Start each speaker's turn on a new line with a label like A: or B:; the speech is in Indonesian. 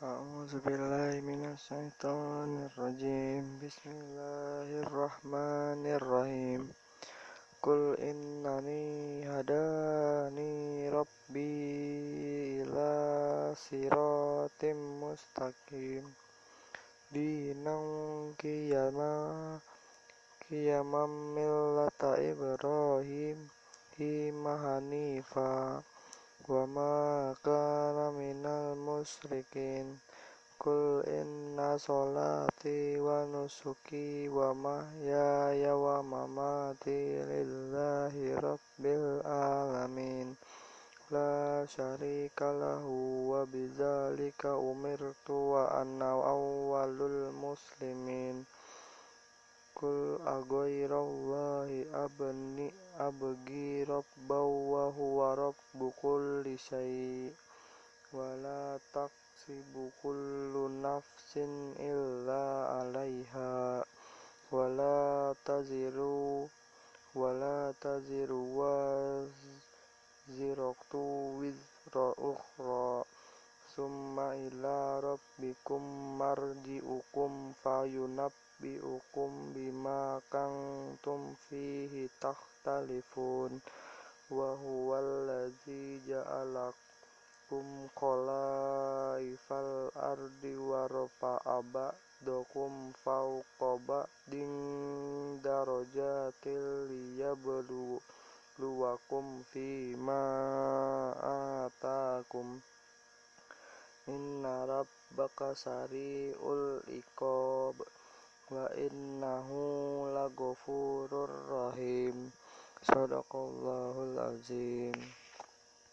A: أعوذ بالله من الشيطان الرجيم بسم الله الرحمن الرحيم قل إنني هداني ربي إلى صراط مستقيم دينا قيما قيما ملة إبراهيم حنيفا وما كان من musyrikin Kul inna sholati wa nusuki wa mahyaya wa mamati lillahi rabbil alamin. La syarika lahu wa bizalika umirtu wa anna awalul muslimin. Kul agoirallahi abni abgi rabbaw wa huwa rabbu kulli syai' kullu nafsin illa 'alaiha wala taziru wala taziru wa ziraktu wizra ukhra summa ila rabbikum marji'ukum fayunabbi'ukum bima kantum fihi takhtalifun wa huwallazi ja'alakum ja'alakum khalaifal ardi wa rafa'a ba'dakum fawqa ba'din darajatil liyabluwakum fima atakum. Inna rabbaka sari'ul iqab wa innahu laghafurur rahim. Sadaqallahul azim